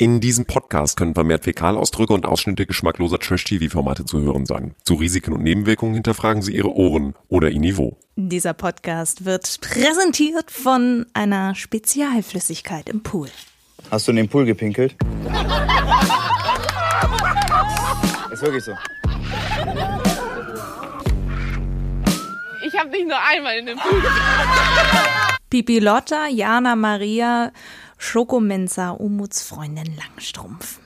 In diesem Podcast können vermehrt Fäkalausdrücke und Ausschnitte geschmackloser Trash-TV-Formate zu hören sein. Zu Risiken und Nebenwirkungen hinterfragen Sie Ihre Ohren oder Ihr Niveau. Dieser Podcast wird präsentiert von einer Spezialflüssigkeit im Pool. Hast du in den Pool gepinkelt? Ist wirklich so. Ich habe nicht nur einmal in den Pool Pipi Lotta, Jana Maria, Schokominza, Umuts Freundin Langstrumpf.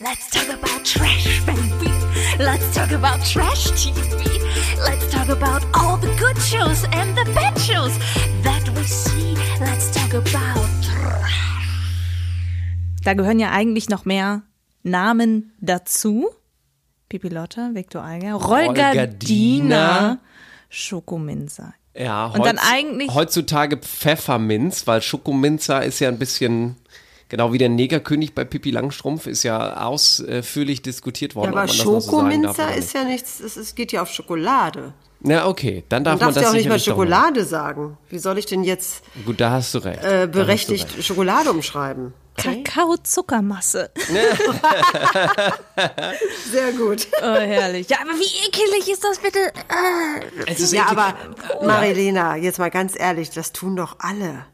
Let's talk about trash, baby. Let's talk about trash TV. Let's talk about all the good shows and the bad shows that we see. Let's talk about trash. Da gehören ja eigentlich noch mehr Namen dazu. Pipi Lotta, Viktor Rolgardina, Rolgardina. Schokominza. Ja, Und dann eigentlich- heutzutage Pfefferminz, weil Schokominzer ist ja ein bisschen genau wie der Negerkönig bei Pippi Langstrumpf ist ja ausführlich diskutiert worden. Ja, aber so Schokominzer oder ist ja nichts, es geht ja auf Schokolade. Ja, okay, dann darf Man man darf das ja auch nicht mal Schokolade sagen. Wie soll ich denn jetzt. Gut, da hast du recht. äh, hast du berechtigt recht. Schokolade umschreiben? Kakao-Zuckermasse. Sehr gut. Oh, herrlich. Ja, aber wie ekelig ist das bitte? Es ist Ja, eklig. aber Marilena, jetzt mal ganz ehrlich, das tun doch alle.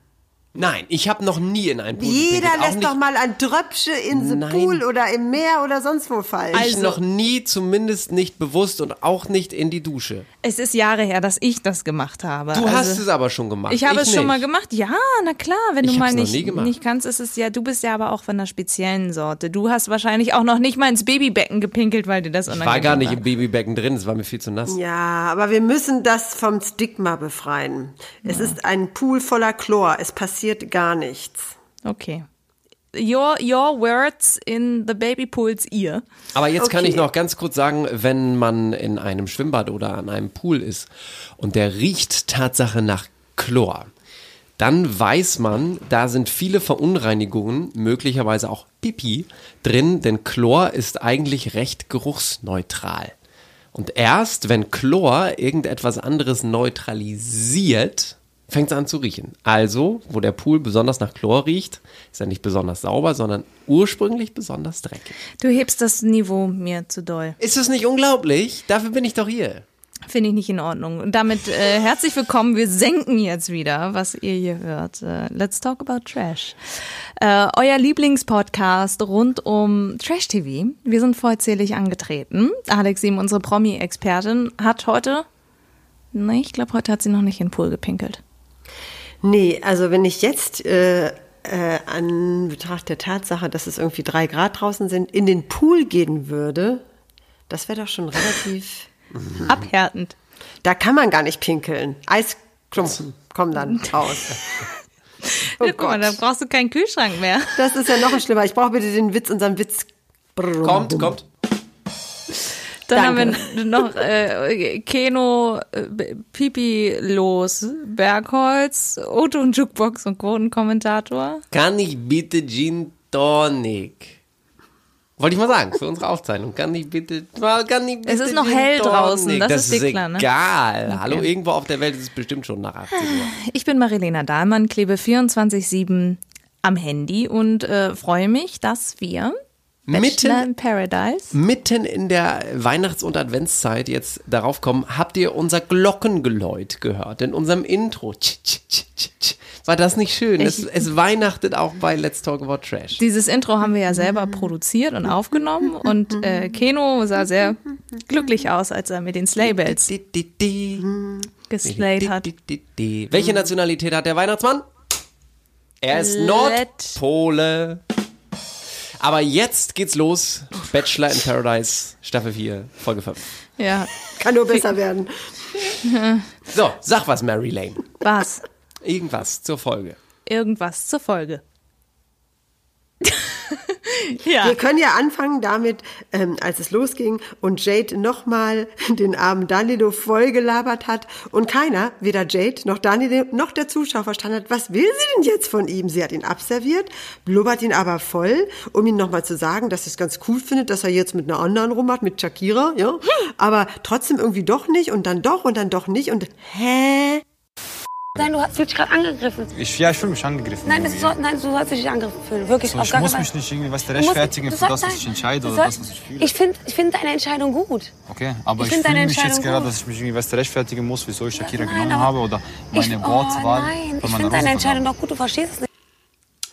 Nein, ich habe noch nie in einen Pool Jeder gepinkelt, lässt doch mal ein Tröpfchen in den. Pool oder im Meer oder sonst wo fallen. ich noch nie, zumindest nicht bewusst und auch nicht in die Dusche. Es ist Jahre her, dass ich das gemacht habe. Du Also- hast es aber schon gemacht. Ich habe es schon nicht. mal gemacht. Ja, na klar, wenn Ich du mal nicht, nicht kannst, ist es ja, du bist ja aber auch von einer speziellen Sorte. Du hast wahrscheinlich auch noch nicht mal ins Babybecken gepinkelt, weil dir das Ich unangenehm war gar nicht war. im Babybecken drin, es war mir viel zu nass. Ja, aber wir müssen das vom Stigma befreien. Es ist ein Pool voller Chlor. Es passiert gar nichts. Okay. Your, your words in the baby pool's ear. Aber jetzt kann Okay. ich noch ganz kurz sagen, wenn man in einem Schwimmbad oder an einem Pool ist und der riecht Tatsache nach Chlor, dann weiß man, da sind viele Verunreinigungen, möglicherweise auch Pipi drin, denn Chlor ist eigentlich recht geruchsneutral. Und erst wenn Chlor irgendetwas anderes neutralisiert, fängt es an zu riechen. Also, wo der Pool besonders nach Chlor riecht, ist er nicht besonders sauber, sondern ursprünglich besonders dreckig. Du hebst das Niveau mir zu doll. Ist es nicht unglaublich? Dafür bin ich doch hier. Finde ich nicht in Ordnung. Und damit äh, herzlich willkommen. Wir senken jetzt wieder, was ihr hier hört. Äh, let's talk about Trash. Äh, euer Lieblingspodcast rund um Trash TV. Wir sind vollzählig angetreten. Alex unsere Promi-Expertin, hat heute, nee, ich glaube, heute hat sie noch nicht in den Pool gepinkelt. Nee, also wenn ich jetzt äh, äh, an Betracht der Tatsache, dass es irgendwie drei Grad draußen sind, in den Pool gehen würde, das wäre doch schon relativ. Abhärtend. Da kann man gar nicht pinkeln. Eisklumpen kommen dann raus. Oh ja, guck mal, da brauchst du keinen Kühlschrank mehr. Das ist ja noch schlimmer. Ich brauche bitte den Witz, unseren Witz. Kommt, kommt. Dann Danke. haben wir noch äh, Keno, äh, Pipi los, Bergholz, Otto und Jukebox und Quotenkommentator. Kann ich bitte Gin Tonic? Wollte ich mal sagen, für unsere Aufzeichnung. Kann ich bitte, kann ich bitte Es ist noch hell Tonic? draußen, das ist dir ist klar, ne? egal. Hallo, irgendwo auf der Welt ist es bestimmt schon nach 18 Uhr. Ich bin Marilena Dahlmann, klebe 24-7 am Handy und äh, freue mich, dass wir Mitten, in Paradise mitten in der Weihnachts- und Adventszeit jetzt darauf kommen, habt ihr unser Glockengeläut gehört in unserem Intro? War das nicht schön? Es, es weihnachtet auch bei Let's Talk About Trash. Dieses Intro haben wir ja selber produziert und aufgenommen und äh, Keno sah sehr glücklich aus, als er mit den Slaybells geslayed hat. Welche Nationalität hat der Weihnachtsmann? Er ist Nordpole. Aber jetzt geht's los. Bachelor in Paradise, Staffel 4, Folge 5. Ja, Kann nur besser werden. So, sag was, Mary Lane. was? Irgendwas zur Folge. Irgendwas zur Folge. ja. Wir können ja anfangen damit, ähm, als es losging und Jade nochmal den armen Danilo vollgelabert hat und keiner, weder Jade noch Danilo noch der Zuschauer verstanden hat, was will sie denn jetzt von ihm? Sie hat ihn abserviert, blubbert ihn aber voll, um ihm nochmal zu sagen, dass sie es ganz cool findet, dass er jetzt mit einer anderen rummacht, mit Shakira, ja, aber trotzdem irgendwie doch nicht und dann doch und dann doch nicht und hä? Nein, du hast dich gerade angegriffen. Ich, ja, ich fühle mich angegriffen. Nein, soll, nein, du sollst dich nicht angegriffen fühlen. Wirklich, so, auf ich gar muss mich nicht irgendwie was musst- rechtfertigen für das, was ich entscheide oder sollst- das, was ich fühle. Ich finde ich find deine Entscheidung gut. Okay, aber Ich ich, fühle mich jetzt Entscheidung gerade, gut. dass ich mich irgendwie was rechtfertigen muss, wieso ich Shakira Nein, genommen habe oder meine ich, Wortwahl oh, nein, von ich finde deine Entscheidung doch gut, du verstehst es nicht.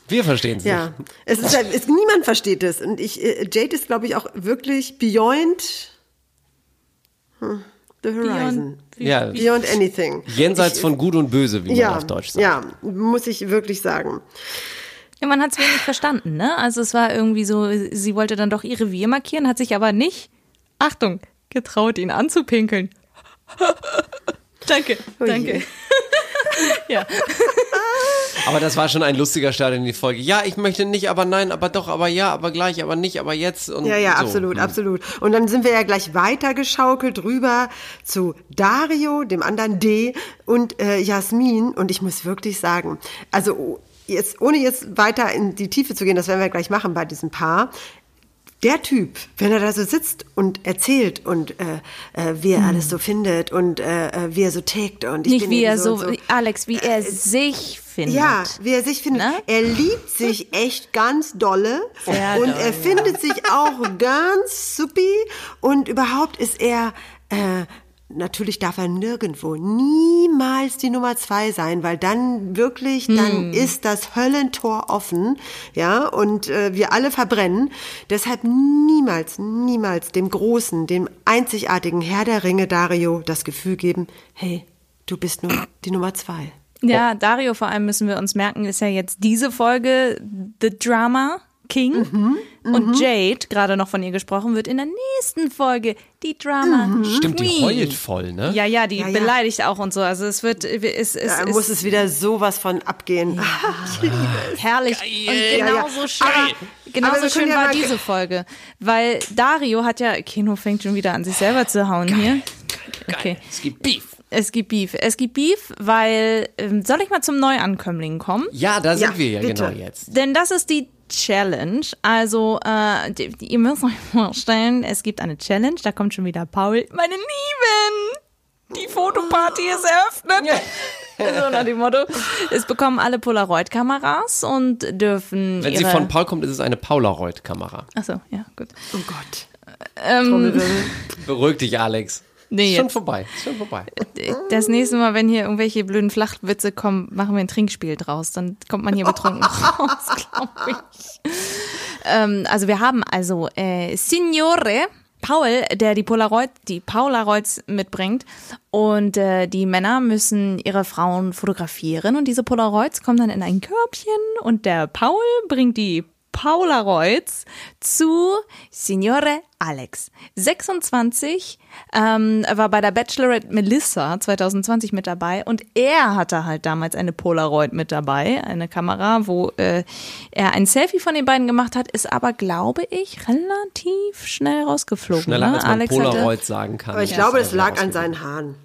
Wir verstehen es Ja, es ist, halt- es, niemand versteht es. Und ich, äh, Jade ist, glaube ich, auch wirklich beyond hm, the horizon. nicht. Ja, Beyond anything. jenseits von Gut und Böse, wie man Ja, auf Deutsch sagt. ja, muss ich wirklich sagen. Ja, man hat es wenig verstanden, ne? Also es war irgendwie so, sie wollte dann doch ihr Revier markieren, hat sich aber nicht, Achtung, getraut, ihn anzupinkeln. danke, Oh danke. ja. Aber das war schon ein lustiger Start in die Folge. Ja, ich möchte nicht, aber nein, aber doch, aber ja, aber gleich, aber nicht, aber jetzt. Und Ja, ja, so. absolut, Hm. absolut. Und dann sind wir ja gleich weitergeschaukelt rüber zu Dario, dem anderen D und äh, Jasmin. Und ich muss wirklich sagen, also oh, jetzt, ohne jetzt weiter in die Tiefe zu gehen, das werden wir gleich machen bei diesem Paar. Der Typ, wenn er da so sitzt und erzählt und äh, äh, wie er alles so findet und äh, äh, wie er so tickt und ich Nicht bin wie er so, so. Alex, wie er sich findet. Ja, wie er sich findet. Ne? Er liebt sich echt ganz dolle Sehr und doll, er findet sich auch ganz supi und überhaupt ist er äh, Natürlich darf er nirgendwo, niemals die Nummer zwei sein, weil dann wirklich, Hm. dann ist das Höllentor offen, ja, und äh, wir alle verbrennen. Deshalb niemals, niemals dem großen, dem einzigartigen Herr der Ringe Dario das Gefühl geben, hey, du bist nur die Nummer zwei. Ja, Dario vor allem müssen wir uns merken, ist ja jetzt diese Folge The Drama King. Mhm, Und Jade, gerade noch von ihr gesprochen, wird in der nächsten Folge die Drama Mhm. Stimmt, die heult voll, ne? Ja, ja, die Ja, ja. beleidigt auch und so. Also es wird, es, es, Da es muss es wieder sowas von abgehen. Ah, ich liebe es. herrlich und Ja, ja. genauso schön. Aber- genauso schön ja war diese Folge, weil Dario hat ja Kino fängt schon wieder an sich selber zu hauen hier. Okay. Es gibt Beef. Es gibt Beef. Es gibt Beef, weil ähm, soll ich mal zum Neuankömmling kommen? Ja, da sind Ja, wir ja bitte. genau jetzt. Denn das ist die Challenge. Also, äh, ihr müsst euch vorstellen, es gibt eine Challenge, da kommt schon wieder Paul. Meine Lieben! Die Fotoparty ist eröffnet. so nach dem Motto. Es bekommen alle Polaroid-Kameras und dürfen Wenn ihre... sie von Paul kommt, ist es eine Polaroid-Kamera. Achso, ja, gut. Oh Gott. Ähm, Beruhig dich, Alex. Nee, schon jetzt, vorbei. Schon vorbei. das nächste Mal, wenn hier irgendwelche blöden Flachwitze kommen, machen wir ein Trinkspiel draus. Dann kommt man hier betrunken raus, glaube ich. Ähm, also wir haben also äh, Signore Paul, der die Polaroid, die Polaroids mitbringt und äh, die Männer müssen ihre Frauen fotografieren und diese Polaroids kommen dann in ein Körbchen und der Paul bringt die Polaroids zu Signore Alex. 26, ähm, war bei der Bachelorette Melissa 2020 mit dabei und er hatte halt damals eine Polaroid mit dabei, eine Kamera, wo äh, er ein Selfie von den beiden gemacht hat, ist aber, glaube ich, relativ schnell rausgeflogen. Schneller ne? als man Alex hatte, Polaroid sagen kann. Aber ich glaube, es lag wieder an seinen Haaren.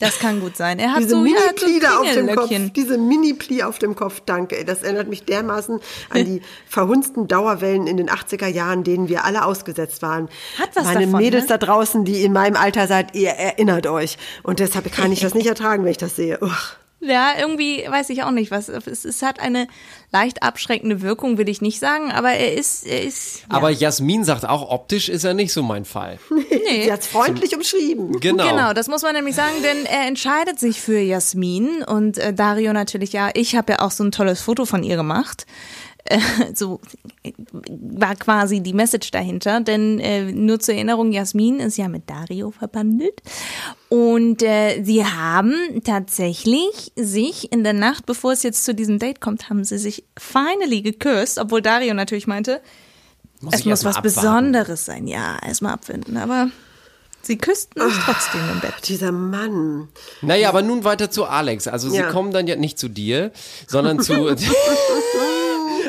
Das kann gut sein. Er hat Diese so, er hat so auf dem Kopf. Diese Mini-Pli auf dem Kopf, danke. ey. Das erinnert mich dermaßen an die verhunzten Dauerwellen in den 80er Jahren, denen wir alle ausgesetzt waren. Hat was Meine davon, Mädels ne? da draußen, die in meinem Alter seid, ihr erinnert euch. Und deshalb kann ich das nicht ertragen, wenn ich das sehe. Uch. Ja, irgendwie weiß ich auch nicht, was. Es, es hat eine leicht abschreckende Wirkung, will ich nicht sagen, aber er ist, er ist. Ja. Aber Jasmin sagt auch, optisch ist er nicht so mein Fall. Sie hat's freundlich umschrieben. Genau. Genau, das muss man nämlich sagen, denn er entscheidet sich für Jasmin und äh, Dario natürlich ja. Ich habe ja auch so ein tolles Foto von ihr gemacht. So war quasi die Message dahinter, denn äh, nur zur Erinnerung, Jasmin ist ja mit Dario verbandelt und äh, sie haben tatsächlich sich in der Nacht, bevor es jetzt zu diesem Date kommt, haben sie sich finally geküsst, obwohl Dario natürlich meinte, Muss es muss was abwarten. Besonderes sein. Ja, erstmal abfinden. Aber sie küssten sich trotzdem im Bett. Dieser Mann. Naja, aber nun weiter zu Alex. Also sie Ja. kommen dann ja nicht zu dir, sondern zu.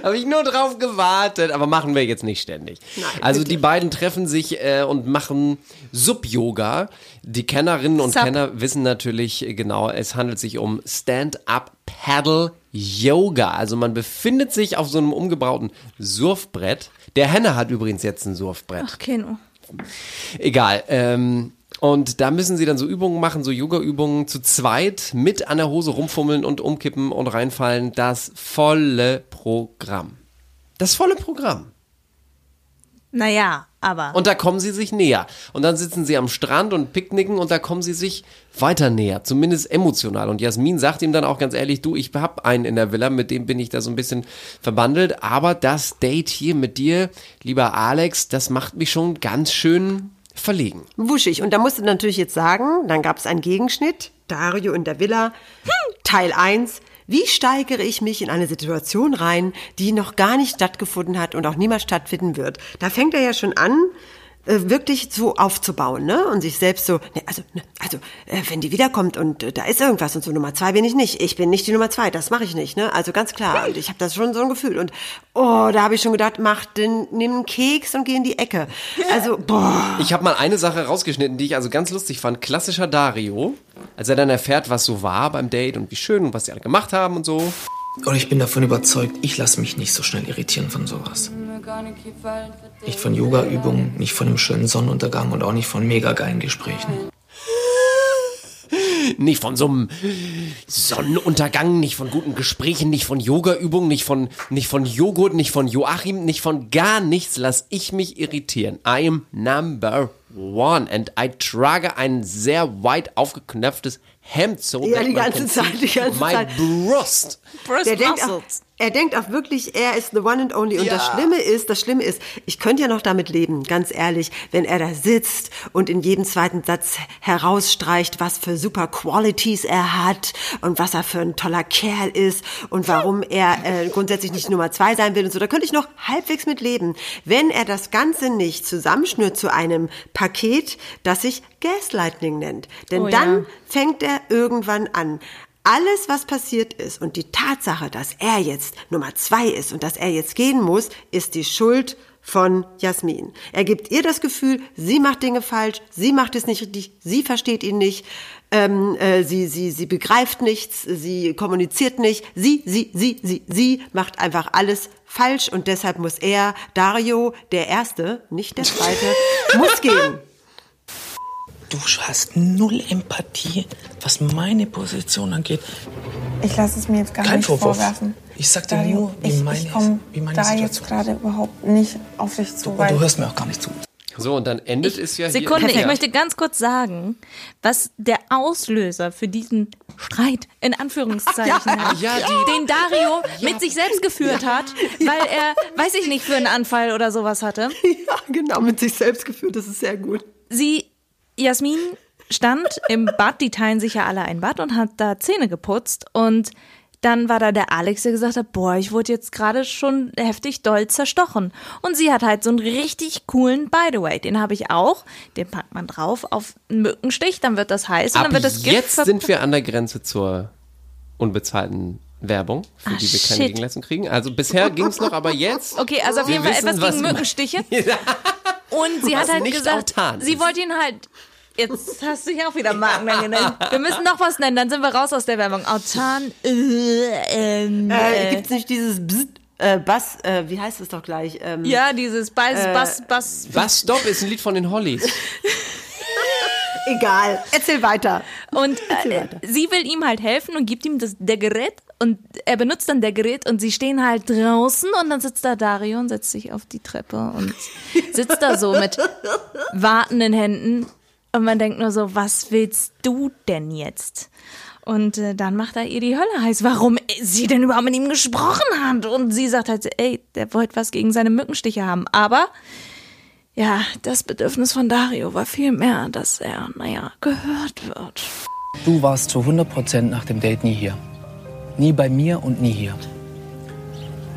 Habe ich nur drauf gewartet, aber machen wir jetzt nicht ständig. also die beiden treffen sich äh, und machen Sub-Yoga. Die Kennerinnen und Sup. Kenner wissen natürlich äh, genau, es handelt sich um Stand-Up-Paddle-Yoga. Also man befindet sich auf so einem umgebauten Surfbrett. Der Henne hat übrigens jetzt ein Surfbrett. Ach, Keno. Egal. Ähm, Und da müssen sie dann so Übungen machen, so Yoga-Übungen zu zweit mit an der Hose rumfummeln und umkippen und reinfallen. Das volle Programm. Das volle Programm. Naja, aber. Und da kommen sie sich näher. Und dann sitzen sie am Strand und picknicken und da kommen sie sich weiter näher, zumindest emotional. Und Jasmin sagt ihm dann auch ganz ehrlich, du, ich hab einen in der Villa, mit dem bin ich da so ein bisschen verbandelt, aber das Date hier mit dir, lieber Alex, das macht mich schon ganz schön verlegen. Wuschig. Und da musst du natürlich jetzt sagen, dann gab es einen Gegenschnitt, Dario in der Villa, Teil 1. Wie steigere ich mich in eine Situation rein, die noch gar nicht stattgefunden hat und auch niemals stattfinden wird? Da fängt er ja schon an, äh, wirklich so aufzubauen, ne? Und sich selbst so, ne, also, ne, also, äh, wenn die wiederkommt und äh, da ist irgendwas und so Nummer zwei bin ich nicht. Ich bin nicht die Nummer zwei, das mache ich nicht, ne? Also ganz klar. Und ich habe das schon so ein Gefühl. Und oh, da habe ich schon gedacht, mach den, nimm einen Keks und geh in die Ecke. Also, boah. Ich habe mal eine Sache rausgeschnitten, die ich also ganz lustig fand. Klassischer Dario, als er dann erfährt, was so war beim Date und wie schön und was sie alle gemacht haben und so. Und ich bin davon überzeugt, ich lasse mich nicht so schnell irritieren von sowas. Nicht von Yoga-Übungen, nicht von einem schönen Sonnenuntergang und auch nicht von mega geilen Gesprächen. Nicht von so einem Sonnenuntergang, nicht von guten Gesprächen, nicht von Yoga-Übungen, nicht von, nicht von Joghurt, nicht von Joachim, nicht von gar nichts lass ich mich irritieren. I am number one and I trage ein sehr weit aufgeknöpftes Hemd so Ja, die ganze Zeit, die ganze my Zeit. Brust. Der denkt, auch, er denkt auch wirklich, er ist the one and only. Und Ja. das Schlimme ist, das Schlimme ist, ich könnte ja noch damit leben, ganz ehrlich, wenn er da sitzt und in jedem zweiten Satz herausstreicht, was für super Qualities er hat und was er für ein toller Kerl ist und warum er äh, grundsätzlich nicht Nummer zwei sein will und so. Da könnte ich noch halbwegs mit leben. Wenn er das Ganze nicht zusammenschnürt zu einem Paket, das sich Gaslighting nennt. Denn Oh ja. dann fängt er irgendwann an. Alles, was passiert ist und die Tatsache, dass er jetzt Nummer zwei ist und dass er jetzt gehen muss, ist die Schuld von Jasmin. Er gibt ihr das Gefühl, sie macht Dinge falsch, sie macht es nicht richtig, sie versteht ihn nicht, ähm, äh, sie, sie, sie begreift nichts, sie kommuniziert nicht, sie, sie, sie, sie, sie macht einfach alles falsch und deshalb muss er, Dario, der Erste, nicht der Zweite, muss gehen. Du hast null Empathie, was meine Position angeht. Ich lasse es mir jetzt gar Kein nicht Vorwurf. vorwerfen. Ich sag dir Dario, nur, wie ich, meine- ich komme wie meine da Situation jetzt gerade überhaupt nicht auf dich zu, Und weil du hörst mir auch gar nicht zu. So, und dann endet es ja Sekunde, hier. ich möchte ganz kurz sagen, was der Auslöser für diesen Streit in Anführungszeichen Ja, ist, ja, die- den Dario mit sich selbst geführt hat, weil er, weiß ich nicht, für einen Anfall oder sowas hatte. Ja, genau, mit sich selbst geführt, das ist sehr gut. Sie, Jasmin, stand im Bad, die teilen sich ja alle ein Bad und hat da Zähne geputzt und dann war da der Alex, der gesagt hat, boah, ich wurde jetzt gerade schon heftig doll zerstochen. Und sie hat halt so einen richtig coolen By the way, den habe ich auch, den packt man drauf auf einen Mückenstich, dann wird das heiß und Ab dann wird das Gift jetzt sind wir an der Grenze zur unbezahlten Werbung, für Ah, die wir keine shit. Gegenleistung kriegen. Also bisher ging es noch, aber jetzt. Okay, also auf Wir jeden Fall etwas was gegen Mückenstiche. Und sie Was hat halt gesagt, sie wollte ihn halt. Jetzt hast du dich auch wieder Marken genannt. Wir müssen noch was nennen, dann sind wir raus aus der Werbung. Autan. Äh, ähm, Äh, äh, gibt's nicht dieses Bzz, äh, Bass, äh, wie heißt es doch gleich? Ähm, ja, dieses Bass, Äh, Bass, Bass. Was Stop ist ein Lied von den Hollies. Egal, erzähl weiter. Und Erzähl äh, weiter. sie will ihm halt helfen und gibt ihm das, der Gerät und er benutzt dann der Gerät und sie stehen halt draußen und dann sitzt da Dario und setzt sich auf die Treppe und sitzt da so mit wartenden Händen und man denkt nur so, was willst du denn jetzt? Und äh, dann macht er ihr die Hölle heiß, warum sie denn überhaupt mit ihm gesprochen hat. Und sie sagt halt, ey, der wollte was gegen seine Mückenstiche haben. Aber ja, das Bedürfnis von Dario war viel mehr, dass er, naja, gehört wird. Du warst zu 100% nach dem Date nie hier. Nie bei mir und nie hier.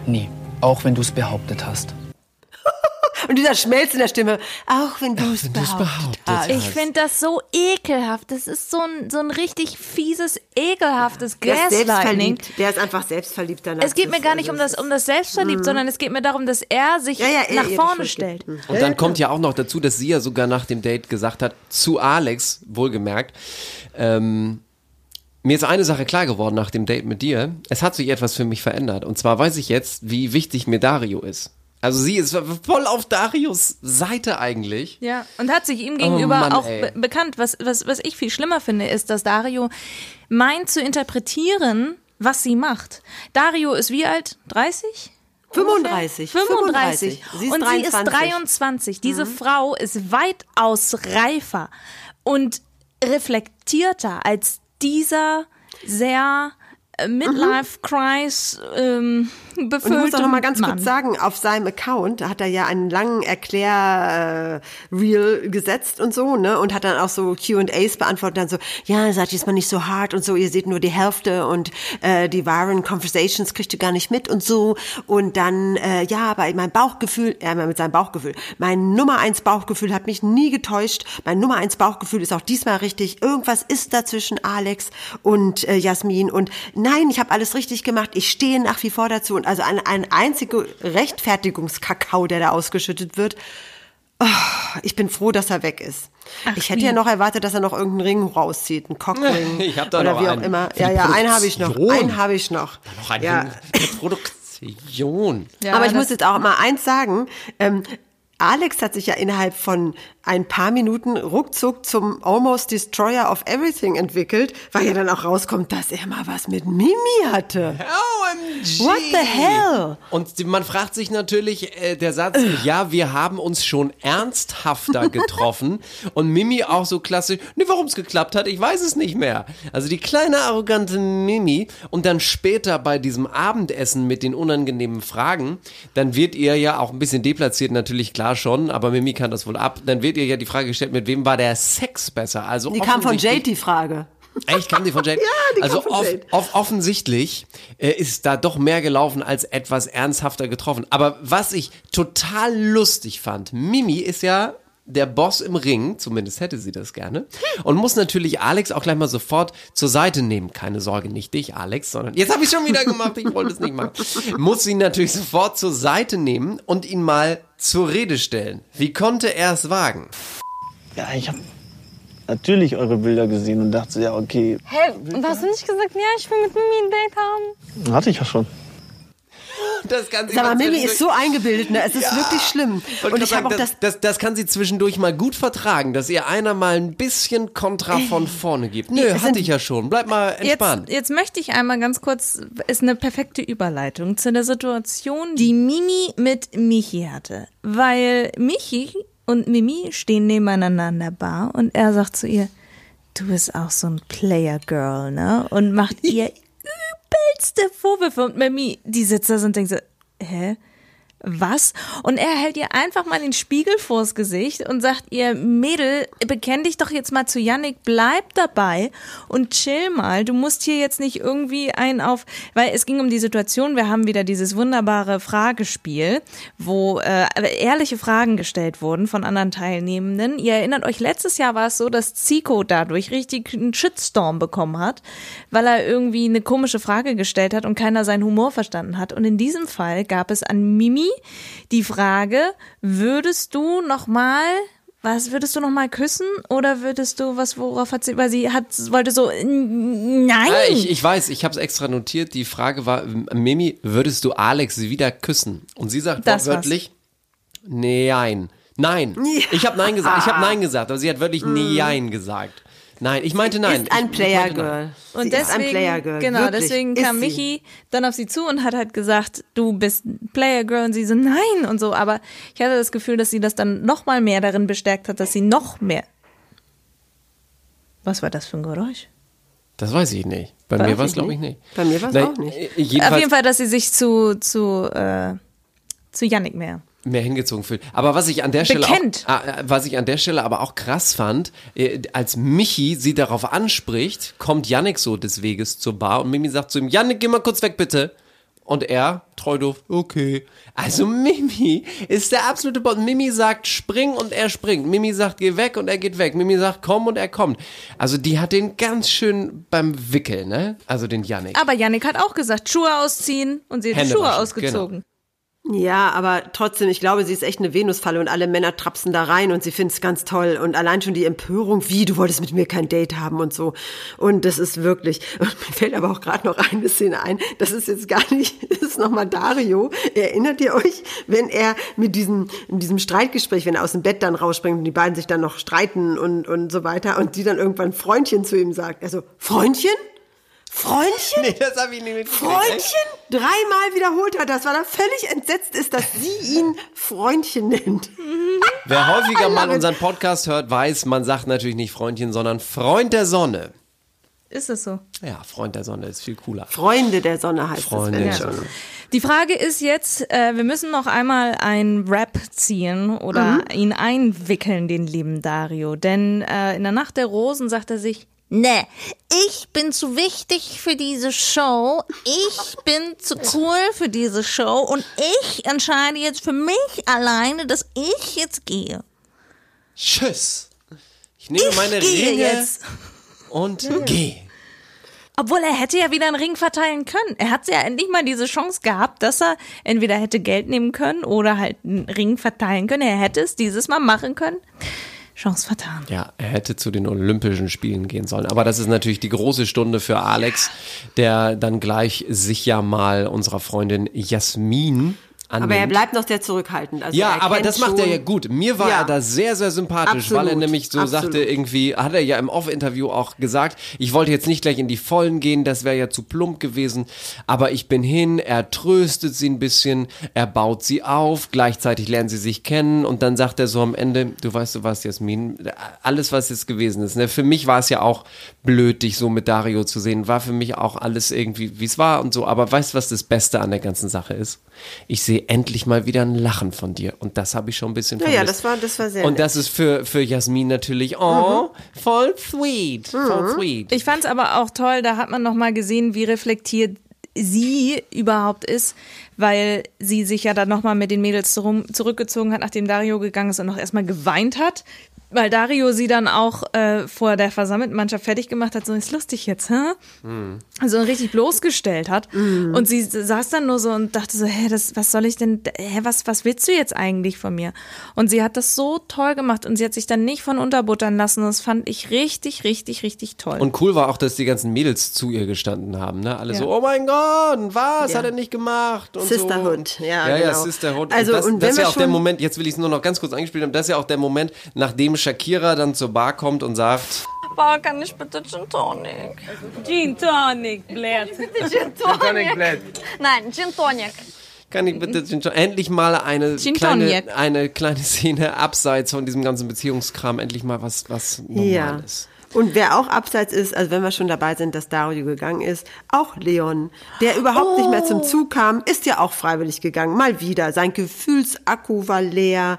Nie. Auch wenn du es behauptet hast. Und dieser Schmelz in der Stimme, auch wenn du es behauptet hast. Ich finde das so ekelhaft. Das ist so ein, so ein richtig fieses, ekelhaftes Der ist Gaslighting. selbstverliebt. Der ist einfach selbstverliebt danach. Es geht mir gar nicht um das, um das Selbstverliebt, sondern es geht mir darum, dass er sich Ja, ja, er nach vorne stellt. Und dann kommt ja auch noch dazu, dass sie ja sogar nach dem Date gesagt hat, zu Alex, wohlgemerkt, ähm, mir ist eine Sache klar geworden nach dem Date mit dir. Es hat sich etwas für mich verändert. Und zwar weiß ich jetzt, wie wichtig mir Dario ist. Also sie ist voll auf Darius Seite eigentlich. Ja, und hat sich ihm gegenüber Oh Mann, auch be bekannt. Was, was, was ich viel schlimmer finde, ist, dass Dario meint zu interpretieren, was sie macht. Dario ist wie alt? 30? 35. 35. Sie ist und sie ist 23. 23. Diese Frau ist weitaus reifer und reflektierter als dieser sehr äh, Midlife-Crisis ähm, Und ich muss auch noch mal ganz Mann. kurz sagen, auf seinem Account hat er ja einen langen Erklär-Reel gesetzt und so, ne? Und hat dann auch so Q&As beantwortet, dann so, ja, seid jetzt mal nicht so hart und so, ihr seht nur die Hälfte und äh, die wahren Conversations kriegt ihr gar nicht mit und so. Und dann, äh, ja, aber mein Bauchgefühl, ja, mit seinem Bauchgefühl, mein Nummer eins Bauchgefühl hat mich nie getäuscht. Mein Nummer eins Bauchgefühl ist auch diesmal richtig. Irgendwas ist da zwischen Alex und äh, Jasmin und nein, ich habe alles richtig gemacht. Ich stehe nach wie vor dazu. Und also ein, ein einziger Rechtfertigungskakao, der da ausgeschüttet wird. Oh, ich bin froh, dass er weg ist. ich hätte wie? ja noch erwartet, dass er noch irgendeinen Ring rauszieht, einen Cockring Ich hab da oder noch wie auch einen immer. für Ja, ja, einen habe ich noch. Einen habe ich noch. Noch eine ja. Produktion. Ja, Aber ich muss jetzt auch mal eins sagen. Ähm, Alex hat sich ja innerhalb von ein paar Minuten ruckzuck zum Almost Destroyer of Everything entwickelt, weil ja dann auch rauskommt, dass er mal was mit Mimi hatte. OMG. What the hell? Und man fragt sich natürlich, äh, der Satz, ja, wir haben uns schon ernsthafter getroffen. Und Mimi auch so klassisch, nee, warum es geklappt hat, ich weiß es nicht mehr. Also die kleine, arrogante Mimi. Und dann später bei diesem Abendessen mit den unangenehmen Fragen, dann wird ihr ja auch ein bisschen deplatziert, natürlich klar schon, aber Mimi kann das wohl ab. Dann wird ihr ja die Frage gestellt, mit wem war der Sex besser? Also Die kam von Jade, die Frage. Echt, kam die von Jade? Ja, die kam also von off, Jade. off, offensichtlich äh, ist da doch mehr gelaufen als etwas ernsthafter getroffen. Aber was ich total lustig fand, Mimi ist ja der Boss im Ring, zumindest hätte sie das gerne, und muss natürlich Alex auch gleich mal sofort zur Seite nehmen. Keine Sorge, nicht dich, Alex, sondern jetzt habe ich schon wieder gemacht, ich wollte es nicht machen. Muss ihn natürlich sofort zur Seite nehmen und ihn mal zur Rede stellen. Wie konnte er es wagen? Ja, ich habe natürlich eure Bilder gesehen und dachte, ja, okay, Hä, und hast du nicht gesagt, ja, ich will mit Mimi ein Date haben? hatte ich ja schon. Das kann sie Sag mal, Mimi ist so eingebildet, ne? Es ist wirklich schlimm. Und grad ich habe auch das, das, das, das kann sie zwischendurch mal gut vertragen, dass ihr einer mal ein bisschen Kontra von vorne gibt. Nö, Es hatte ich ja schon. Bleib mal entspannt. Jetzt, jetzt möchte ich einmal ganz kurz, ist eine perfekte Überleitung zu der Situation, die Mimi mit Michi hatte. Weil Michi und Mimi stehen nebeneinander in der Bar und er sagt zu ihr, du bist auch so ein Player Girl, ne? Und macht ihr übelste Vorwürfe und Mimi, die sitzt da und denkt so, hä? Was? Und er hält ihr einfach mal den Spiegel vors Gesicht und sagt ihr, Mädel, bekenn dich doch jetzt mal zu Yannick, bleib dabei und chill mal. Du musst hier jetzt nicht irgendwie ein auf, weil es ging um die Situation, wir haben wieder dieses wunderbare Fragespiel, wo äh, ehrliche Fragen gestellt wurden von anderen Teilnehmenden. Ihr erinnert euch, letztes Jahr war es so, dass Zico dadurch richtig einen Shitstorm bekommen hat, weil er irgendwie eine komische Frage gestellt hat und keiner seinen Humor verstanden hat. Und in diesem Fall gab es an Mimi die Frage, würdest du noch mal was würdest du noch mal küssen oder würdest du was worauf hat sie weil sie hat wollte so nein Ah, ich, ich weiß, ich habe es extra notiert. Die Frage war, Mimi, würdest du Alex wieder küssen? Und sie sagt Das wortwörtlich, nein. Nein. Ich habe nein gesagt. Ich habe nein gesagt, aber sie hat wirklich nein gesagt. Nein, ich meinte nein. ist ein Player nein. Girl. Und Sie deswegen, ist ein Player Girl. genau, Wirklich, deswegen kam. Michi dann auf sie zu und hat halt gesagt, du bist ein Player Girl und sie so, nein und so. Aber ich hatte das Gefühl, dass sie das dann noch mal mehr darin bestärkt hat, dass sie noch mehr. Was war das für ein Geräusch? Das weiß ich nicht. Bei Weiß mir war es, glaube ich, nicht. Bei mir war's Nein, auch nicht. Auf jeden Fall, dass sie sich zu zu äh, zu Yannick mehr. Mehr hingezogen fühlt. Aber was ich an der Stelle Bekennt. auch, ah, äh, was ich an der Stelle aber auch krass fand, äh, als Michi sie darauf anspricht, kommt Yannick so des Weges zur Bar und Mimi sagt zu ihm, Yannick, geh mal kurz weg, bitte. Und er, treu doof, okay. Also Mimi ist der absolute Bot. Mimi sagt spring und er springt. Mimi sagt geh weg und er geht weg. Mimi sagt komm und er kommt. Also die hat den ganz schön beim Wickeln, ne? Also den Yannick. Aber Yannick hat auch gesagt, Schuhe ausziehen und sie hat die Hände Schuhe waschen, ausgezogen. Ja, aber trotzdem, ich glaube, sie ist echt eine Venusfalle und alle Männer trapsen da rein und sie findet es ganz toll. Und allein schon die Empörung, wie, du wolltest mit mir kein Date haben und so. Und das ist wirklich, und mir fällt aber auch gerade noch eine Szene ein, das ist jetzt gar nicht, das ist nochmal Dario. Erinnert ihr euch, wenn er mit diesem, in diesem Streitgespräch, wenn er aus dem Bett dann rausspringt und die beiden sich dann noch streiten und, und so weiter und die dann irgendwann Freundchen zu ihm sagt. Also, Freundchen? Freundchen? Nee, das habe ich nicht mitgekriegt. Freundchen? Dreimal wiederholt hat das, weil er völlig entsetzt ist, dass sie ihn Freundchen nennt. Wer häufiger mal unseren Podcast hört, weiß, man sagt natürlich nicht Freundchen, sondern Freund der Sonne. Ist es so? Ja, Freund der Sonne ist viel cooler. Freunde der Sonne heißt Freunde es. der wenn Sonne. Die Frage ist jetzt, äh, wir müssen noch einmal ein Rap ziehen oder ihn einwickeln, den lieben Dario. Denn äh, in der Nacht der Rosen sagt er sich, Nee, ich bin zu wichtig für diese Show. Ich bin zu cool für diese Show und ich entscheide jetzt für mich alleine, dass ich jetzt gehe. Tschüss. Ich nehme meine gehe Ringe jetzt. und gehe. Obwohl er hätte ja wieder einen Ring verteilen können. Er hat ja endlich mal diese Chance gehabt, dass er entweder hätte Geld nehmen können oder halt einen Ring verteilen können. Er hätte es dieses Mal machen können. Chance vertan. Ja, er hätte zu den Olympischen Spielen gehen sollen. Aber das ist natürlich die große Stunde für Alex, der dann gleich sich ja mal unserer Freundin Jasmin annimmt. Aber er bleibt noch sehr zurückhaltend. Also ja, er aber das macht er ja gut. Mir war Ja. er da sehr, sehr sympathisch, weil er Absolut, nämlich so absolut. sagte, irgendwie, hat er ja im Off-Interview auch gesagt, ich wollte jetzt nicht gleich in die Vollen gehen, das wäre ja zu plump gewesen, aber ich bin hin, er tröstet sie ein bisschen, er baut sie auf, gleichzeitig lernen sie sich kennen und dann sagt er so am Ende, du weißt du was, Jasmin, alles, was jetzt gewesen ist, ne? für mich war es ja auch blöd, dich so mit Dario zu sehen, war für mich auch alles irgendwie, wie es war und so, aber weißt du, was das Beste an der ganzen Sache ist? Ich sehe endlich mal wieder ein Lachen von dir und das habe ich schon ein bisschen Ja, vermisst. ja, das war, das war sehr Und das ist für, für Jasmin natürlich, oh, voll sweet, voll sweet. Ich fand es aber auch toll, da hat man nochmal gesehen, wie reflektiert sie überhaupt ist, weil sie sich ja dann nochmal mit den Mädels zurück- zurückgezogen hat, nachdem Dario gegangen ist und noch erstmal geweint hat. Weil Dario sie dann auch äh, vor der versammelten Mannschaft fertig gemacht hat, so ist lustig jetzt, hä? Also richtig bloßgestellt hat. Und sie saß dann nur so und dachte so, hä, das, was soll ich denn, hä, was, was willst du jetzt eigentlich von mir? Und sie hat das so toll gemacht und sie hat sich dann nicht von unterbuttern lassen. Das fand ich richtig, richtig, richtig toll. Und cool war auch, dass die ganzen Mädels zu ihr gestanden haben, ne? Alle Ja. so, oh mein Gott, was Ja. hat er nicht gemacht? Und Sisterhood, so. ja, Ja, ja, genau. Sisterhood. Also, und das, und das ist ja auch der Moment, jetzt will ich es nur noch ganz kurz eingespielt haben, das ist ja auch der Moment, nachdem Shakira dann zur Bar kommt und sagt, Papa, kann ich bitte Gin Tonic? Gin Tonic, Blatt. Bitte Gin Tonic. Nein, Gin Tonic. kann ich bitte Gin Tonic- endlich mal eine Gin kleine, Tonic. eine kleine Szene abseits von diesem ganzen Beziehungskram, endlich mal was, was normal Ja. ist. Und wer auch abseits ist, also wenn wir schon dabei sind, dass Dario gegangen ist, auch Leon, der überhaupt nicht mehr zum Zug kam, ist ja auch freiwillig gegangen. Mal wieder. Sein Gefühlsakku war leer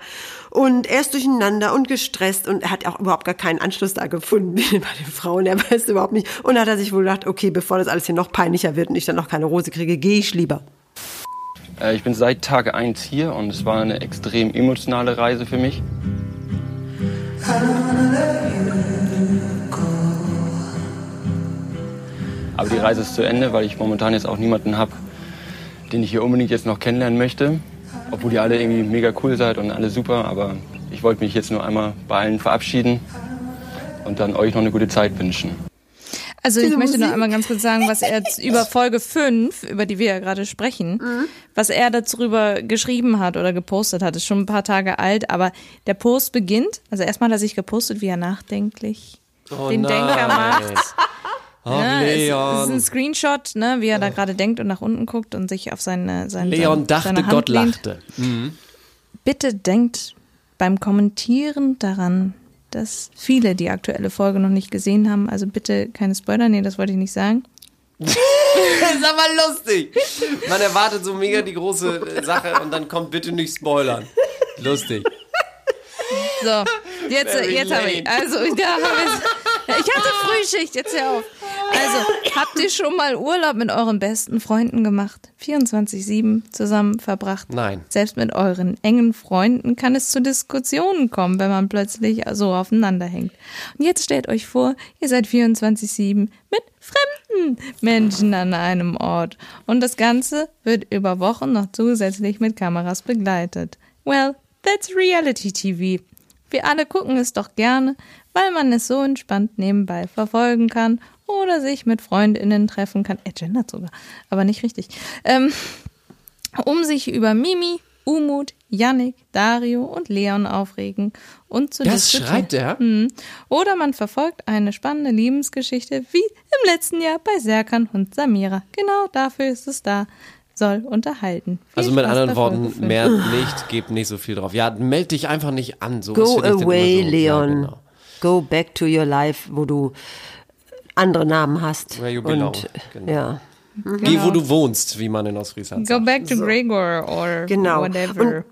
und er ist durcheinander und gestresst und er hat auch überhaupt gar keinen Anschluss da gefunden bei den Frauen. Er weiß überhaupt nicht. Und hat er sich wohl gedacht, okay, bevor das alles hier noch peinlicher wird und ich dann noch keine Rose kriege, gehe ich lieber. Äh, Ich bin seit Tag 1 hier und es war eine extrem emotionale Reise für mich. Aber die Reise ist zu Ende, weil ich momentan jetzt auch niemanden habe, den ich hier unbedingt jetzt noch kennenlernen möchte. Obwohl ihr alle irgendwie mega cool seid und alle super, aber ich wollte mich jetzt nur einmal bei allen verabschieden und dann euch noch eine gute Zeit wünschen. Also ich möchte noch einmal ganz kurz sagen, was er jetzt über Folge 5, über die wir ja gerade sprechen, was er darüber geschrieben hat oder gepostet hat, ist schon ein paar Tage alt, aber der Post beginnt, also erstmal hat er sich gepostet, wie er nachdenklich Oh den nein. Denker macht. Ach, Ne, es, es ist Leon. ein Screenshot, ne, wie er da gerade denkt und nach unten guckt und sich auf seine, seine, Leon dachte, seine Gott lehnt. lachte. Mhm. Bitte denkt beim Kommentieren daran, dass viele die aktuelle Folge noch nicht gesehen haben. Also bitte keine Spoiler, nee, das wollte ich nicht sagen. Das ist aber lustig. Man erwartet so mega die große äh, Sache und dann kommt bitte nicht spoilern. Lustig. So, jetzt, Very jetzt habe ich. Also, da. Ich hatte Frühschicht, jetzt hör auf. Also, habt ihr schon mal Urlaub mit euren besten Freunden gemacht? 24-7 zusammen verbracht? Nein. Selbst mit euren engen Freunden kann es zu Diskussionen kommen, wenn man plötzlich so aufeinander hängt. Und jetzt stellt euch vor, ihr seid 24-7 mit fremden Menschen an einem Ort. Und das Ganze wird über Wochen noch zusätzlich mit Kameras begleitet. Well, that's reality TV. Wir alle gucken es doch gerne, weil man es so entspannt nebenbei verfolgen kann oder sich mit FreundInnen treffen kann. Er gendert sogar, aber nicht richtig. Ähm, um sich über Mimi, Umut, Yannick, Dario und Leon aufregen und zu Das diskutieren. schreibt er? Hm. Oder man verfolgt eine spannende Liebesgeschichte wie im letzten Jahr bei Serkan und Samira. Genau dafür ist es da. Soll unterhalten. Viel Also mit Spaß anderen Worten, mehr nicht, gebt nicht so viel drauf. Ja, meld dich einfach nicht an. So Go away, Leon. Go back to your life, wo du andere Namen hast. Where you belong, Und, genau. ja. Geh, wo du wohnst, wie man in Ostfriesland Go sagt. back to Gregor or Genau. whatever. Und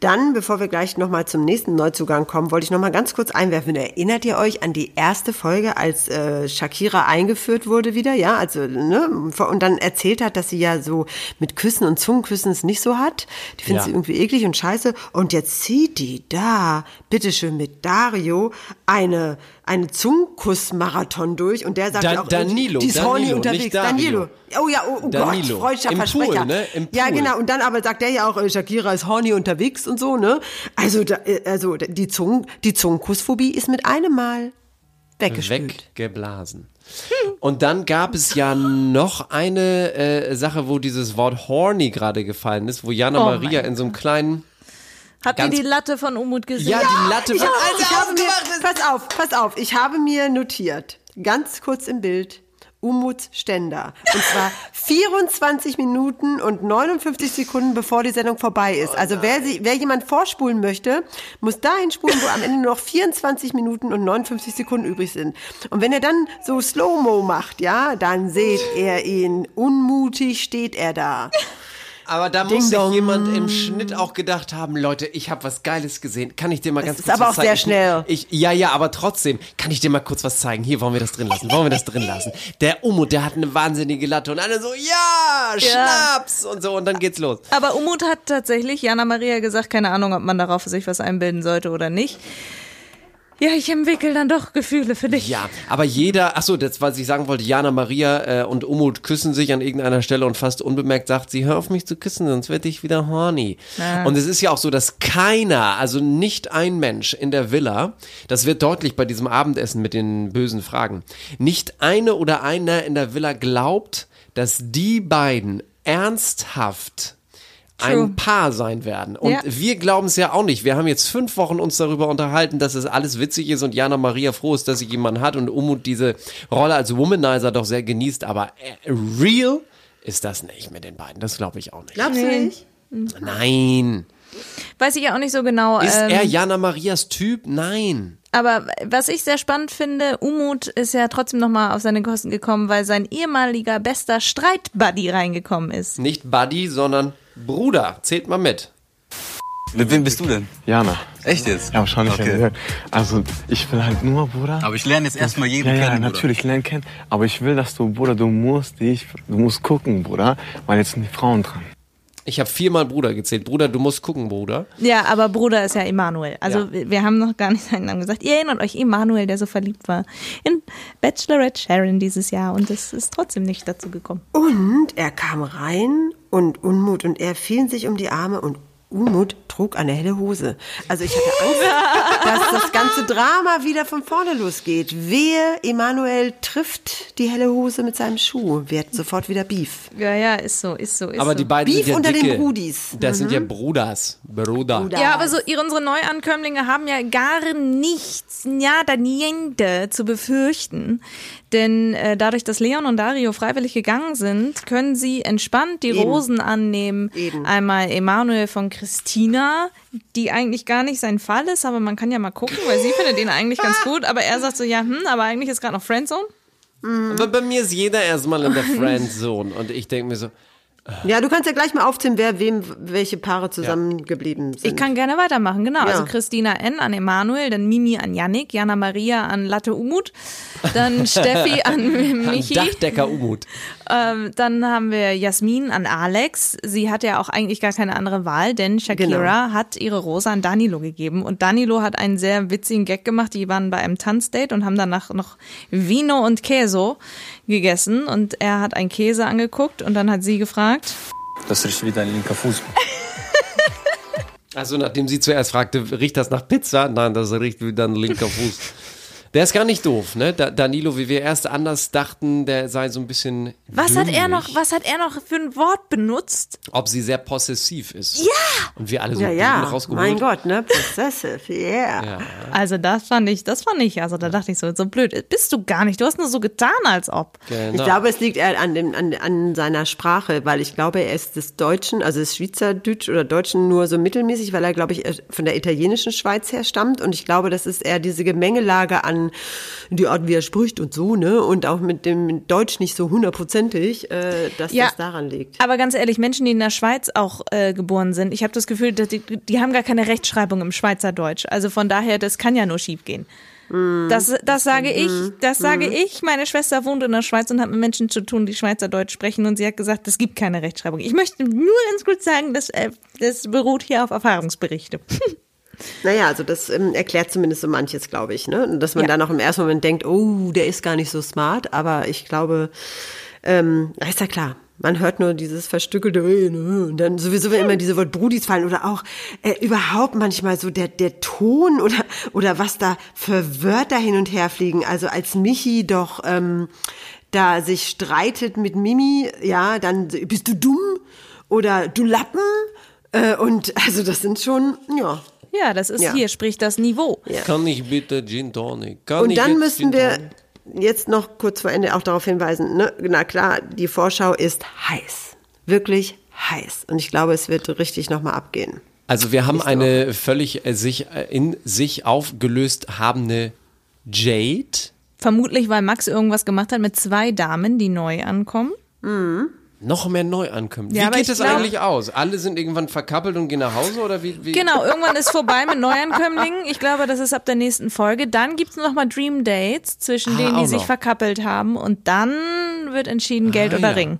dann, bevor wir gleich nochmal zum nächsten Neuzugang kommen, wollte ich nochmal ganz kurz einwerfen. Erinnert ihr euch an die erste Folge, als äh, Shakira eingeführt wurde wieder? Ja, also, ne? Und dann erzählt hat, dass sie ja so mit Küssen und Zungenküssen es nicht so hat. Die findet Ja. sie irgendwie eklig und scheiße. Und jetzt zieht die da, bitteschön, mit Dario eine, eine Zungenkuss-Marathon durch. Und der sagt Dan- auch, Danilo, die ist horny Danilo, unterwegs. nicht Dario. Danilo. Oh ja, oh, oh Danilo. Gott, freudscher Im Versprecher. Pool, ne? Im Ja, Pool. genau. Und dann aber sagt er ja auch, äh, Shakira ist horny unterwegs und so, ne? Also, da, äh, also die, Zungen, die Zungenkussphobie ist mit einem Mal weggespült. Weggeblasen. Und dann gab es ja noch eine äh, Sache, wo dieses Wort horny gerade gefallen ist, wo Jana Oh Maria in so einem kleinen Habt ihr die Latte von Umut gesehen? Ja, die Latte Ich, von hab, ich habe mir, pass auf, pass auf, ich habe mir notiert, ganz kurz im Bild, Umuts Ständer. Und zwar 24 Minuten und 59 Sekunden, bevor die Sendung vorbei ist. Also wer, sie, wer jemand vorspulen möchte, muss dahin spulen, wo am Ende nur noch 24 Minuten und 59 Sekunden übrig sind. Und wenn er dann so Slow-Mo macht, ja, dann seht er ihn. Unmutig steht er da. Aber da Ding muss sich dong. jemand im Schnitt auch gedacht haben, Leute, ich habe was Geiles gesehen. Kann ich dir mal ganz ist kurz aber was auch sehr zeigen? schnell. Ich, ja, ja, aber trotzdem, kann ich dir mal kurz was zeigen? Hier, wollen wir das drin lassen? Wollen wir das drin lassen? Der Umut, der hat eine wahnsinnige Latte und alle so, ja, Schnaps und so und dann geht's los. Aber Umut hat tatsächlich Jana Maria gesagt, keine Ahnung, ob man darauf sich was einbilden sollte oder nicht. Ja, ich entwickle dann doch Gefühle für dich. Ja, aber jeder, ach so, das, was ich sagen wollte, Jana Maria äh, und Umut küssen sich an irgendeiner Stelle und fast unbemerkt sagt sie, hör auf mich zu küssen, sonst werde ich wieder horny. Ah. Und es ist ja auch so, dass keiner, also nicht ein Mensch in der Villa, das wird deutlich bei diesem Abendessen mit den bösen Fragen, nicht eine oder einer in der Villa glaubt, dass die beiden ernsthaft True. ein Paar sein werden. Und Ja. wir glauben es ja auch nicht. Wir haben jetzt fünf Wochen uns darüber unterhalten, dass es alles witzig ist und Jana Maria froh ist, dass sie jemanden hat und Umut diese Rolle als Womanizer doch sehr genießt. Aber äh, real ist das nicht mit den beiden. Das glaube ich auch nicht. Glaubst du Nee. nicht? Nein. Weiß ich ja auch nicht so genau. Ist ähm, er Jana Marias Typ? Nein. Aber was ich sehr spannend finde, Umut ist ja trotzdem nochmal auf seine Kosten gekommen, weil sein ehemaliger bester Streitbuddy reingekommen ist. Nicht Buddy, sondern Bruder. Zählt mal mit. Mit wem bist du denn? Jana. Echt jetzt? Ja, wahrscheinlich Okay. ja. Also ich will halt nur, Bruder. Aber ich lerne jetzt erstmal jeden ja, ja, kennen, Bruder. natürlich, lerne kennen. Aber ich will, dass du, Bruder, du musst dich, du musst gucken, Bruder, weil jetzt sind die Frauen dran. Ich habe viermal Bruder gezählt. Bruder, du musst gucken, Bruder. Ja, aber Bruder ist ja Emanuel. Also Ja. wir- haben noch gar nicht seinen Namen gesagt. Ihr erinnert euch, Emanuel, der so verliebt war in Bachelorette Sharon dieses Jahr und es ist trotzdem nicht dazu gekommen. Und er kam rein und Unmut und er fielen sich um die Arme und Unmut trug eine helle Hose. Also ich hatte Angst, dass das ganze Drama wieder von vorne losgeht. Wehe, Emanuel trifft die helle Hose mit seinem Schuh, wird sofort wieder Beef. Ja, ja, ist so, ist so, ist Aber so. die beiden Beef sind ja unter den dicke. Brudis. Das sind ja Mhm. Bruders. Bruder. Ja, aber so ihre, unsere Neuankömmlinge haben ja gar nichts, ja, da niente zu befürchten. Denn äh, dadurch, dass Leon und Dario freiwillig gegangen sind, können sie entspannt die Eben. Rosen annehmen. Eben. Einmal Emanuel von Christina, die eigentlich gar nicht sein Fall ist, aber man kann ja mal gucken, weil sie findet ihn eigentlich ganz gut. Aber er sagt so, ja, hm, aber eigentlich ist gerade noch Friendzone. Aber bei mir ist jeder erstmal in der Friendzone. Und ich denke mir so, Ja, du kannst ja gleich mal aufzählen, wer wem welche Paare zusammengeblieben sind. Ich kann gerne weitermachen, genau. Ja. Also Christina N. an Emanuel, dann Mimi an Yannick, Jana Maria an Latte Umut, dann Steffi an Michi. Dachdecker Umut. Ähm, dann haben wir Jasmin an Alex. Sie hat ja auch eigentlich gar keine andere Wahl, denn Shakira Genau. hat ihre Rose an Danilo gegeben. Und Danilo hat einen sehr witzigen Gag gemacht. Die waren bei einem Tanzdate und haben danach noch Vino und Queso gegessen. Und er hat einen Käse angeguckt und dann hat sie gefragt. Das riecht wie dein linker Fuß. Also nachdem sie zuerst fragte, riecht das nach Pizza? Nein, das riecht wie dein linker Fuß. Der ist gar nicht doof, ne? Da, Danilo, wie wir erst anders dachten, der sei so ein bisschen. Was hat er noch, was hat er noch für ein Wort benutzt? Ob sie sehr possessiv ist. Ja! Und wir alle so Ja, ja, rausgeholt. mein Gott, ne? Possessive, yeah. Ja. Also das fand ich, das fand ich, also da dachte ich so, so blöd bist du gar nicht. Du hast nur so getan, als ob. Genau. Ich glaube, es liegt eher an, dem, an, an seiner Sprache, weil ich glaube, er ist des Deutschen, also des Schweizerdeutsch oder Deutschen nur so mittelmäßig, weil er, glaube ich, von der italienischen Schweiz her stammt. Und ich glaube, das ist eher diese Gemengelage an die Art, wie er spricht und so, ne? Und auch mit dem Deutsch nicht so hundertprozentig, äh, dass Ja. das daran liegt. Aber ganz ehrlich, Menschen, die in der Schweiz auch äh, geboren sind, ich habe das Gefühl, dass die, die haben gar keine Rechtschreibung im Schweizerdeutsch. Also von daher, das kann ja nur schief gehen. Das, das sage ich, das sage ich. Meine Schwester wohnt in der Schweiz und hat mit Menschen zu tun, die Schweizerdeutsch sprechen und sie hat gesagt, es gibt keine Rechtschreibung. Ich möchte nur ganz kurz sagen, das, äh, das beruht hier auf Erfahrungsberichte. Naja, also das ähm, erklärt zumindest so manches, glaube ich, ne? Dass man Ja. dann auch im ersten Moment denkt, oh, der ist gar nicht so smart, aber ich glaube, ähm, ist ja klar. Man hört nur dieses verstückelte ne, und dann sowieso wenn immer diese Wort Brudis fallen oder auch äh, überhaupt manchmal so der der Ton oder oder was da für Wörter hin und her fliegen. Also als Michi doch ähm, da sich streitet mit Mimi, ja, dann bist du dumm oder du Lappen äh, und also das sind schon ja Ja, das ist Ja. hier, sprich das Niveau. Kann ich bitte Gin Tonic? Kann Und ich dann müssen wir jetzt noch kurz vor Ende auch darauf hinweisen, ne? na klar, die Vorschau ist heiß. Wirklich heiß. Und ich glaube, es wird richtig nochmal abgehen. Also wir haben eine völlig äh, sich, äh, in sich aufgelöst habende Jade. Vermutlich, weil Max irgendwas gemacht hat mit zwei Damen, die neu ankommen. Noch mehr Neuankömmlinge. Ja, wie geht es glaub- eigentlich aus? Alle sind irgendwann verkappelt und gehen nach Hause oder wie? wie? Genau, irgendwann ist vorbei mit Neuankömmlingen. Ich glaube, das ist ab der nächsten Folge. Dann gibt's noch mal Dream Dates zwischen Ah, denen, die sich noch. verkappelt haben. Und dann wird entschieden, Geld Ah, oder ja. Ring.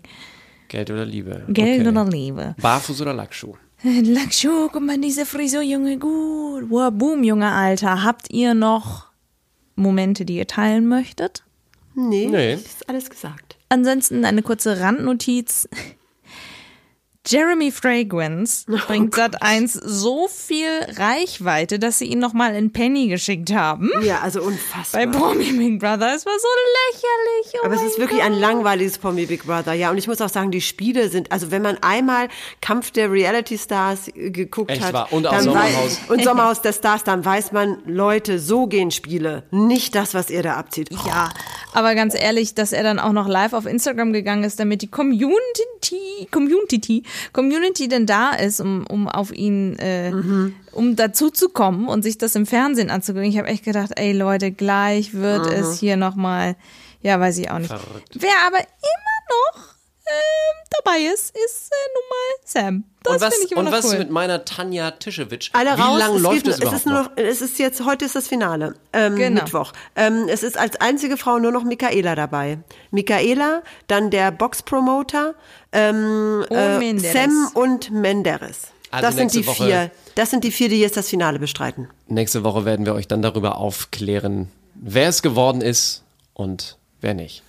Geld oder Liebe? Geld okay. oder Liebe. Barfuß oder Lackschuh? Lackschuh, guck mal, diese Frisur, Junge, gut. Wow, boom, Junge, Alter. Habt ihr noch Momente, die ihr teilen möchtet? Nee, Nee. ist alles gesagt. Ansonsten eine kurze Randnotiz. Jeremy Fragrance Oh bringt Sat 1 so viel Reichweite, dass sie ihn nochmal in Penny geschickt haben. Ja, also unfassbar. Bei Promi Big Brother. Es war so lächerlich. Oh Aber es ist wirklich Gott. ein langweiliges Promi Big Brother, ja. Und ich muss auch sagen, die Spiele sind, also wenn man einmal Kampf der Reality Stars äh, geguckt Echt hat wahr. Und auch Sommerhaus. Weiß, und Sommerhaus der Stars, dann weiß man, Leute, so gehen Spiele. Nicht das, was ihr da abzieht. Oh, Ja, aber ganz ehrlich, dass er dann auch noch live auf Instagram gegangen ist, damit die Community, Community, Community denn da ist, um, um auf ihn, äh, Mhm. um dazu zu kommen und sich das im Fernsehen anzugucken. Ich habe echt gedacht, ey Leute, gleich wird Mhm. es hier nochmal, ja, weiß ich auch nicht. Verrückt. Wer aber immer noch dabei ist, ist äh, nun mal Sam. Das und was, ich immer und noch was cool. mit meiner Tanja Tischewitsch? Alle Wie raus. lange es läuft geht, es es ist nur noch? noch, es ist jetzt, heute ist das Finale, ähm, Genau. Mittwoch. Ähm, es ist als einzige Frau nur noch Michaela dabei. Michaela, dann der Boxpromoter, ähm, Und äh. Sam und Menderes. Also das sind die Woche- vier. Das sind die vier, die jetzt das Finale bestreiten. Nächste Woche werden wir euch dann darüber aufklären, wer es geworden ist und wer nicht.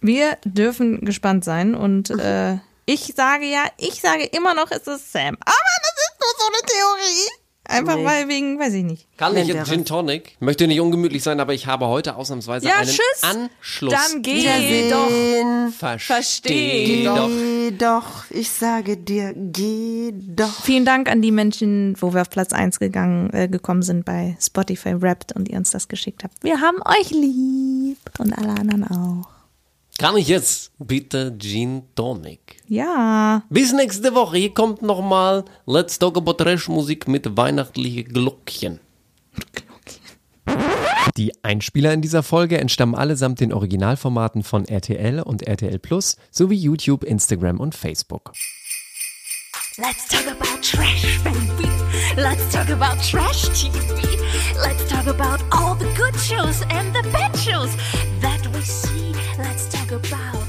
Wir dürfen gespannt sein und äh, ich sage ja, ich sage immer noch, es ist Sam. Aber das ist nur so eine Theorie. Einfach Nee. weil wegen, weiß ich nicht. Kann ich jetzt. Gin Tonic? Möchte nicht ungemütlich sein, aber ich habe heute ausnahmsweise Ja, einen tschüss. Anschluss. Dann geh doch. Versteh Versteh doch. Geh doch, ich sage dir, geh doch. Vielen Dank an die Menschen, wo wir auf Platz 1 gegangen, äh, gekommen sind bei Spotify Wrapped und ihr uns das geschickt habt. Wir haben euch lieb und alle anderen auch. Kann ich jetzt bitte Gin Tonic? Ja. Bis nächste Woche. Hier kommt nochmal Let's Talk About Trash Musik mit weihnachtlichen Glockchen. Die Einspieler in dieser Folge entstammen allesamt den Originalformaten von RTL und RTL Plus sowie YouTube, Instagram und Facebook. Let's talk about trash, baby. Let's talk about trash TV. Let's talk about all the good shows and the bad shows goodbye.